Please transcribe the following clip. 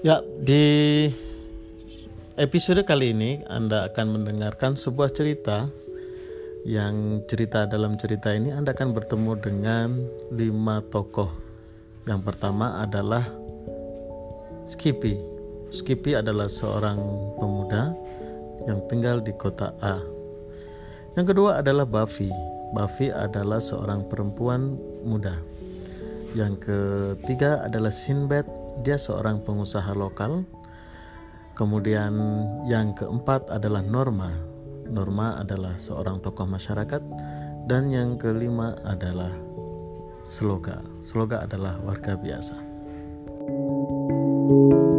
Ya, di episode kali ini Anda akan mendengarkan sebuah cerita yang cerita dalam cerita ini Anda akan bertemu dengan lima tokoh. Yang pertama adalah Skippy. Skippy adalah seorang pemuda yang tinggal di kota A. Yang kedua adalah Buffy. Buffy adalah seorang perempuan muda. Yang ketiga adalah Sinbad dia seorang pengusaha lokal. Kemudian yang keempat adalah Norma. Norma adalah seorang tokoh masyarakat dan yang kelima adalah Sloga. Sloga adalah warga biasa. thank you